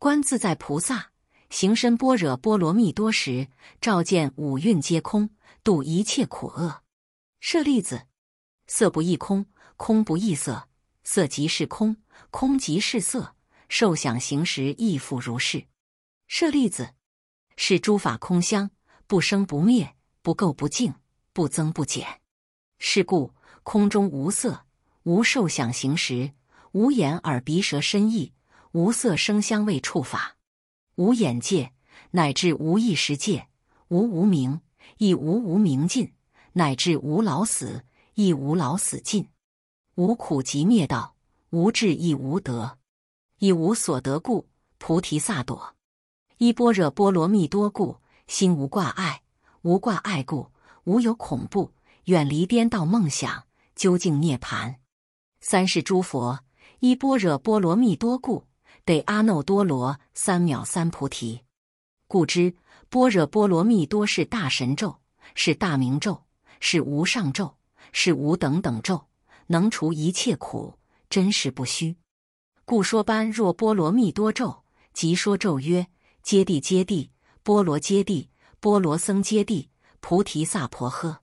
观自在菩萨行深般若波罗蜜多时，照见五蕴皆空，度一切苦厄。舍利子，色不异空，空不异色，色即是空，空即是色，受想行识亦复如是。舍利子，是诸法空相，不生不灭，不垢不净，不增不减。是故空中无色，无受想行识，无眼耳鼻舌身意，无色声香味触法，无眼界，乃至无意识界，无无明，亦无无明尽。乃至无老死，亦无老死尽；无苦集灭道，无智亦无得，亦无所得故，菩提萨埵。依般若波罗蜜多故，心无挂碍；无挂碍故，无有恐怖，远离颠倒梦想，究竟涅槃。三世诸佛依般若波罗蜜多故，得阿耨多罗三藐三菩提。故知般若波罗蜜多是大神咒，是大明咒。是无上咒，是无等等咒，能除一切苦，真实不虚。故说般若波罗蜜多咒，即说咒曰：揭谛揭谛，波罗揭谛，波罗僧揭谛，菩提萨婆诃。